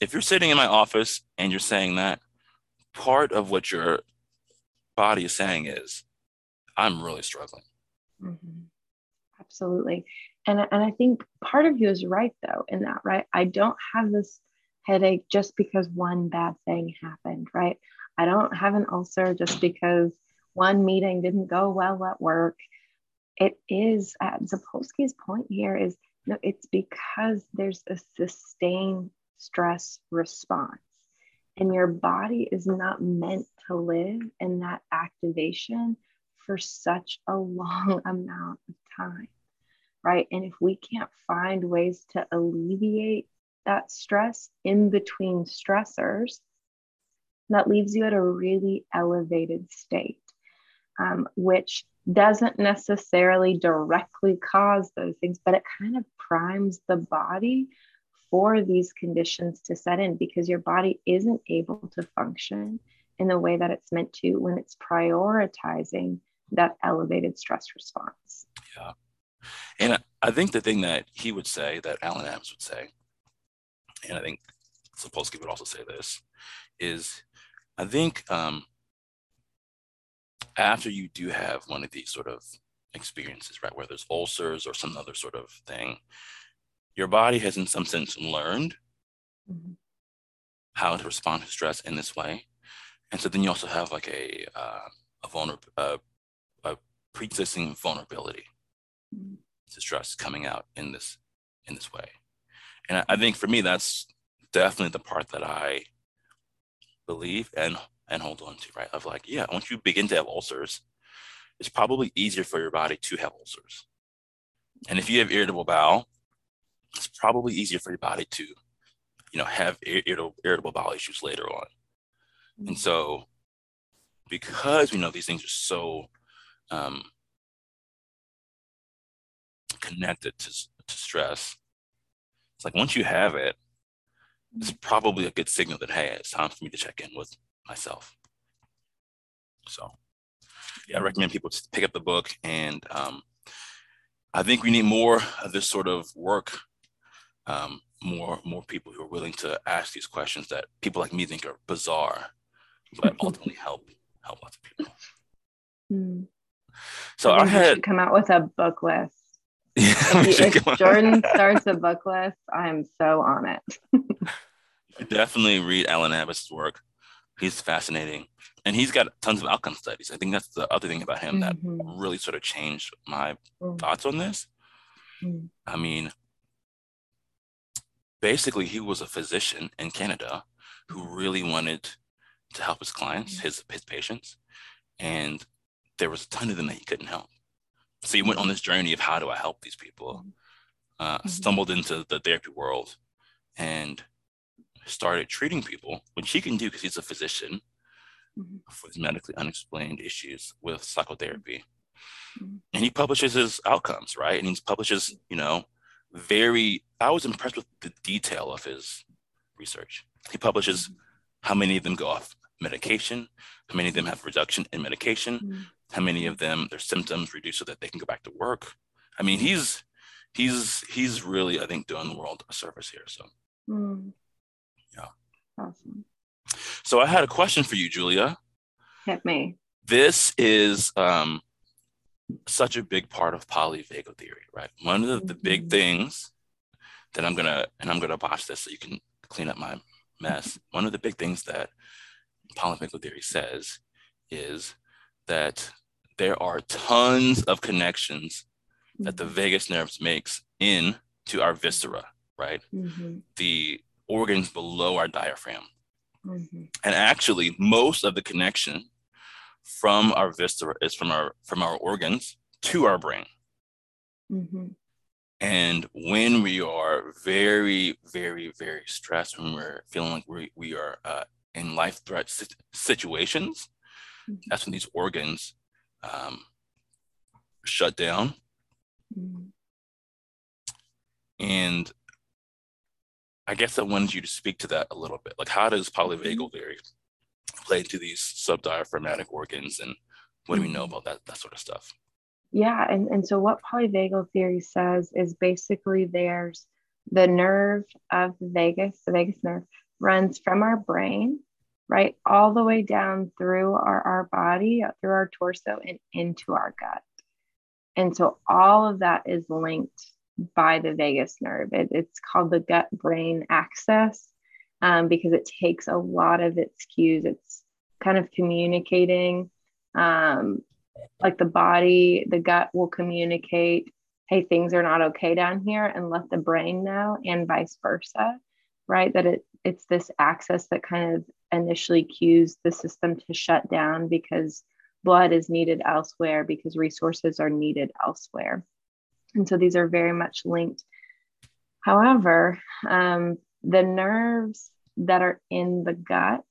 [SPEAKER 1] If you're sitting in my office and you're saying that, part of what your body is saying is, I'm really struggling.
[SPEAKER 2] Mm-hmm. Absolutely. And, and I think part of you is right, though, in that, right? I don't have this headache just because one bad thing happened, right? I don't have an ulcer just because one meeting didn't go well at work. It is, uh, Sapolsky's point here is no, it's because there's a sustained stress response. And your body is not meant to live in that activation for such a long amount of time, right? And if we can't find ways to alleviate that stress in between stressors, that leaves you at a really elevated state, um, which doesn't necessarily directly cause those things, but it kind of primes the body for these conditions to set in because your body isn't able to function in the way that it's meant to when it's prioritizing that elevated stress response.
[SPEAKER 1] Yeah. And I think the thing that he would say, that Allan Abbass would say, and I think Sapolsky would also say this, is I think um, after you do have one of these sort of experiences, right, whether it's ulcers or some other sort of thing, your body has in some sense learned mm-hmm. how to respond to stress in this way. And so then you also have like a, uh, a vulnerable, uh, a pre-existing vulnerability mm-hmm. stress coming out in this, in this way. And I, I think for me, that's definitely the part that I believe and and hold on to, right? Of like, yeah, once you begin to have ulcers, it's probably easier for your body to have ulcers. And if you have irritable bowel, it's probably easier for your body to, you know, have irritable, irritable bowel issues later on. Mm-hmm. And so, because we know these things are so um, connected to, to stress, it's like once you have it, it's probably a good signal that hey, it's time for me to check in with myself. So, yeah, I recommend people to pick up the book, and um, I think we need more of this sort of work. Um, more more people who are willing to ask these questions that people like me think are bizarre, but ultimately help help lots of people.
[SPEAKER 2] Hmm.
[SPEAKER 1] So I, I had
[SPEAKER 2] come out with a book list. Yeah, if, Jordan starts a book list, I'm so on it.
[SPEAKER 1] definitely read Allan Abbass' work. He's fascinating. And he's got tons of outcome studies. I think that's the other thing about him mm-hmm. that really sort of changed my mm-hmm. thoughts on this. Mm-hmm. I mean, basically, he was a physician in Canada who really wanted to help his clients, mm-hmm. his his patients, and there was a ton of them that he couldn't help. So he went on this journey of how do I help these people. Uh, mm-hmm. stumbled into the therapy world, and started treating people, which he can do because he's a physician mm-hmm. for these medically unexplained issues with psychotherapy. Mm-hmm. And he publishes his outcomes, right? And he publishes, you know, very, I was impressed with the detail of his research. He publishes mm-hmm. how many of them go off medication, how many of them have reduction in medication, mm-hmm. how many of them their symptoms reduce so that they can go back to work. I mean, he's he's he's really, I think, doing the world a service here. So mm. Yeah.
[SPEAKER 2] Awesome.
[SPEAKER 1] So I had a question for you, Julia.
[SPEAKER 2] Hit me.
[SPEAKER 1] This is um, such a big part of polyvagal theory, right? One of the, mm-hmm. the big things that I'm gonna, and I'm gonna botch this so you can clean up my mess. One of the big things that polyvagal theory says is that there are tons of connections that the mm-hmm. vagus nerves makes in to our viscera, right? Mm-hmm. The organs below our diaphragm. Mm-hmm. And actually, most of the connection from our viscera is from our from our organs to our brain. Mm-hmm. And when we are very, very, very stressed, when we're feeling like we, we are uh, in life threat situations, mm-hmm. that's when these organs um, shut down. Mm-hmm. And I guess I wanted you to speak to that a little bit. Like, how does polyvagal theory play into these subdiaphragmatic organs, and what do we know mm-hmm. about that that sort of stuff?
[SPEAKER 2] Yeah, and and so what polyvagal theory says is basically there's the nerve of the vagus, the vagus nerve runs from our brain, right, all the way down through our, our body, through our torso, and into our gut. And so all of that is linked by the vagus nerve. It, it's called the gut brain axis um, because it takes a lot of its cues. It's kind of communicating, um, like the body, the gut will communicate, hey, things are not okay down here, and let the brain know, and vice versa, right? That it it's this axis that kind of initially cues the system to shut down because blood is needed elsewhere because resources are needed elsewhere. And so these are very much linked. However, um, the nerves that are in the gut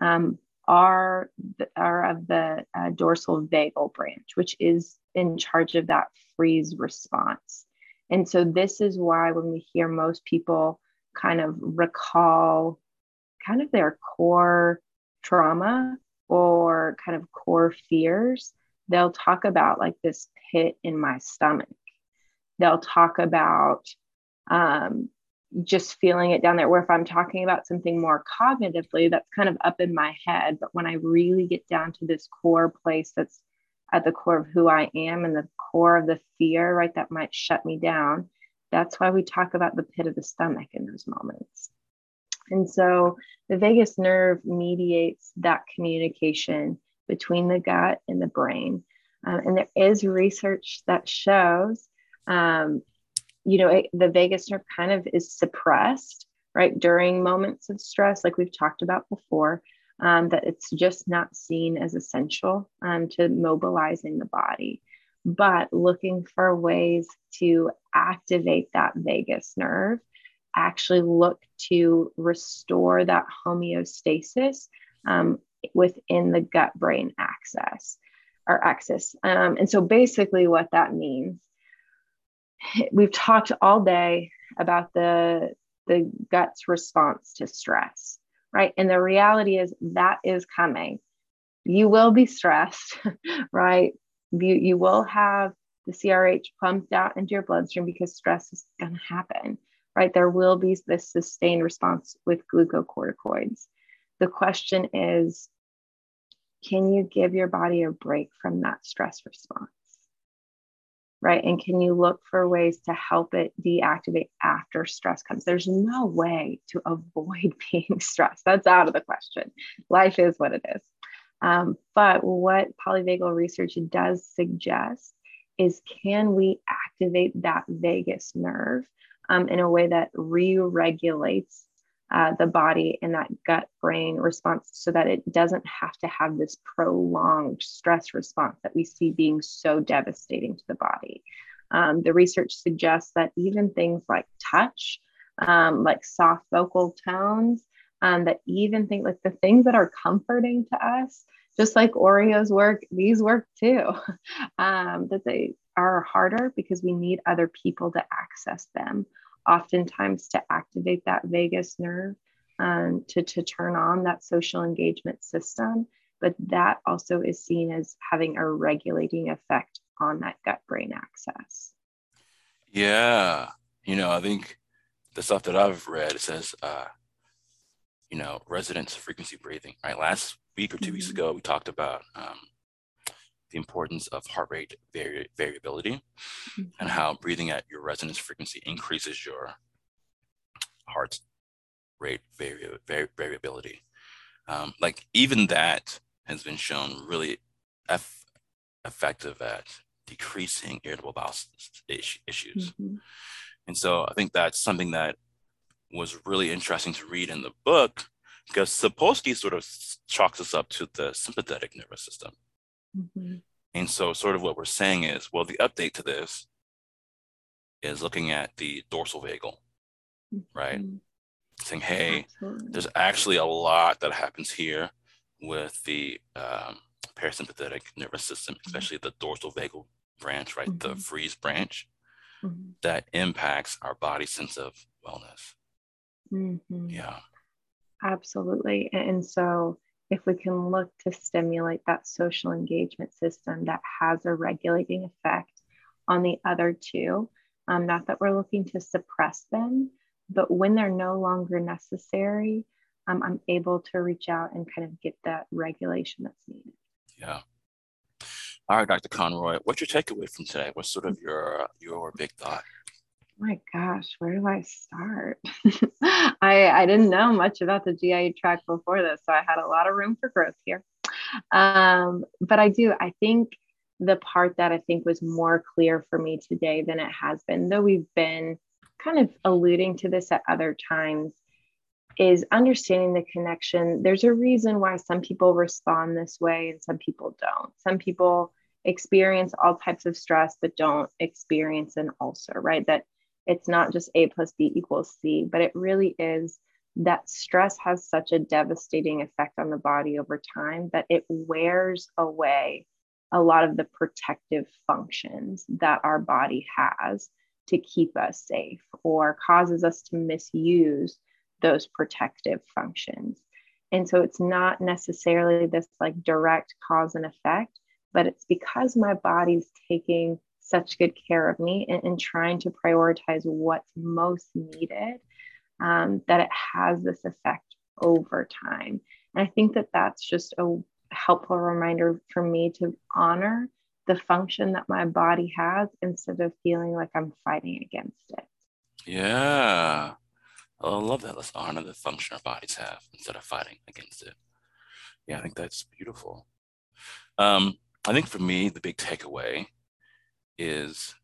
[SPEAKER 2] um, are, are of the uh, dorsal vagal branch, which is in charge of that freeze response. And so this is why when we hear most people kind of recall kind of their core trauma or kind of core fears, they'll talk about like this pit in my stomach. They'll talk about um, just feeling it down there. Where if I'm talking about something more cognitively, that's kind of up in my head. But when I really get down to this core place that's at the core of who I am and the core of the fear, right, that might shut me down, that's why we talk about the pit of the stomach in those moments. And so the vagus nerve mediates that communication between the gut and the brain. Um, and there is research that shows, um, you know, it, the vagus nerve kind of is suppressed, right, during moments of stress, like we've talked about before, um, that it's just not seen as essential um, to mobilizing the body. But looking for ways to activate that vagus nerve actually look to restore that homeostasis um, within the gut brain axis or axis. Um, and so basically, what that means, we've talked all day about the the gut's response to stress, right? And the reality is that is coming. You will be stressed, right? You, you will have the CRH pumped out into your bloodstream because stress is going to happen right? There will be this sustained response with glucocorticoids. The question is can you give your body a break from that stress response? Right. And can you look for ways to help it deactivate after stress comes? There's no way to avoid being stressed. That's out of the question. Life is what it is. Um, but what polyvagal research does suggest is can we activate that vagus nerve um, in a way that re regulates uh, the body and that gut brain response so that it doesn't have to have this prolonged stress response that we see being so devastating to the body. Um, the research suggests that even things like touch, um, like soft vocal tones, um, that even think like the things that are comforting to us, just like Oreos work, these work too. Um, that they are harder because we need other people to access them oftentimes to activate that vagus nerve um, to, to turn on that social engagement system. But that also is seen as having a regulating effect on that gut brain axis.
[SPEAKER 1] Yeah. You know, I think the stuff that I've read, says, uh, you know, resonance frequency breathing, right? Last week or 2 mm-hmm. weeks ago, we talked about um, the importance of heart rate vari- variability mm-hmm. and how breathing at your resonance frequency increases your heart rate vari- vari- variability. Um, like even that has been shown really eff- effective at decreasing irritable bowel issues. Mm-hmm. And so I think that's something that was really interesting to read in the book because Sapolsky sort of chalks us up to the sympathetic nervous system. Mm-hmm. And so, sort of what we're saying is, well, the update to this is looking at the dorsal vagal, right? Mm-hmm. Saying, hey, Absolutely. there's actually a lot that happens here with the um, parasympathetic nervous system, mm-hmm. especially the dorsal vagal branch, right? Mm-hmm. The freeze branch mm-hmm. that impacts our body sense of wellness.
[SPEAKER 2] Mm-hmm.
[SPEAKER 1] Yeah.
[SPEAKER 2] Absolutely. And so, if we can look to stimulate that social engagement system that has a regulating effect on the other two, um, not that we're looking to suppress them, but when they're no longer necessary, um, I'm able to reach out and kind of get that regulation that's needed.
[SPEAKER 1] Yeah. All right, Dr. Conroy, what's your takeaway from today? What's sort of your your big thought?
[SPEAKER 2] My gosh, where do I start? I, I didn't know much about the GI tract before this, so I had a lot of room for growth here. Um, but I do, I think the part that I think was more clear for me today than it has been, though we've been kind of alluding to this at other times, is understanding the connection. There's a reason why some people respond this way and some people don't. Some people experience all types of stress but don't experience an ulcer, right? That it's not just A plus B equals C, but it really is that stress has such a devastating effect on the body over time that it wears away a lot of the protective functions that our body has to keep us safe or causes us to misuse those protective functions. And so it's not necessarily this like direct cause and effect, but it's because my body's taking such good care of me and, and trying to prioritize what's most needed um, that it has this effect over time. And I think that that's just a helpful reminder for me to honor the function that my body has instead of feeling like I'm fighting against it.
[SPEAKER 1] Yeah. I love that. Let's honor the function our bodies have instead of fighting against it. Yeah, I think that's beautiful. Um, I think for me, the big takeaway is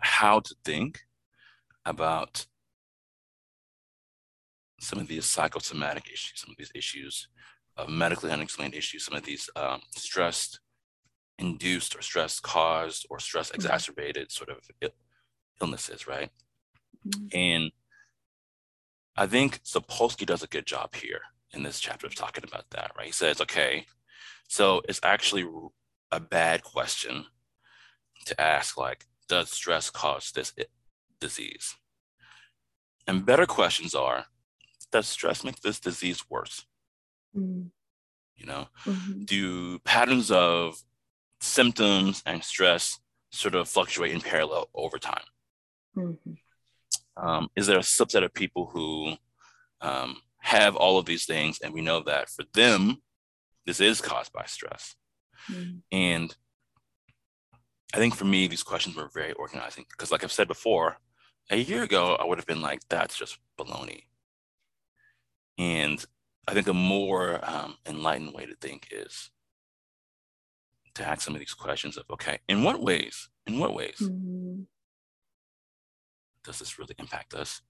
[SPEAKER 1] how to think about some of these psychosomatic issues, some of these issues of medically unexplained issues, some of these um, stress induced or stress caused or stress mm-hmm. exacerbated sort of illnesses, right? Mm-hmm. And I think Sapolsky does a good job here in this chapter of talking about that, right? He says, okay, so it's actually a bad question to ask, like, does stress cause this disease? And better questions are, does stress make this disease worse? Mm. You know, mm-hmm. do patterns of symptoms and stress sort of fluctuate in parallel over time? Mm-hmm. Um, is there a subset of people who um, have all of these things, and we know that for them, this is caused by stress? Mm-hmm. And I think for me, these questions were very organizing because, like I've said before, a year ago, I would have been like, that's just baloney. And I think a more um, enlightened way to think is to ask some of these questions of, okay, in what ways, in what ways mm-hmm. does this really impact us?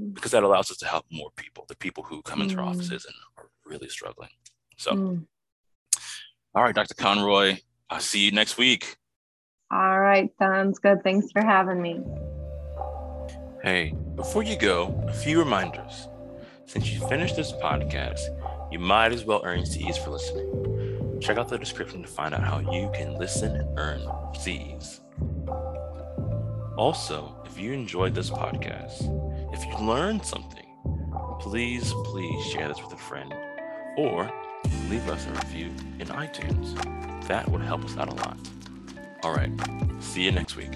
[SPEAKER 1] Mm-hmm. Because that allows us to help more people, the people who come into mm-hmm. our offices and are really struggling. So, mm. all right, Dr. Conroy, I'll see you next week.
[SPEAKER 2] All right, sounds good. Thanks for having me.
[SPEAKER 1] Hey, before you go, a few reminders. Since you finished this podcast, you might as well earn CEs for listening. Check out the description to find out how you can listen and earn CEs. Also, if you enjoyed this podcast, if you learned something, please, please share this with a friend or leave us a review in iTunes. That would help us out a lot. All right. See you next week.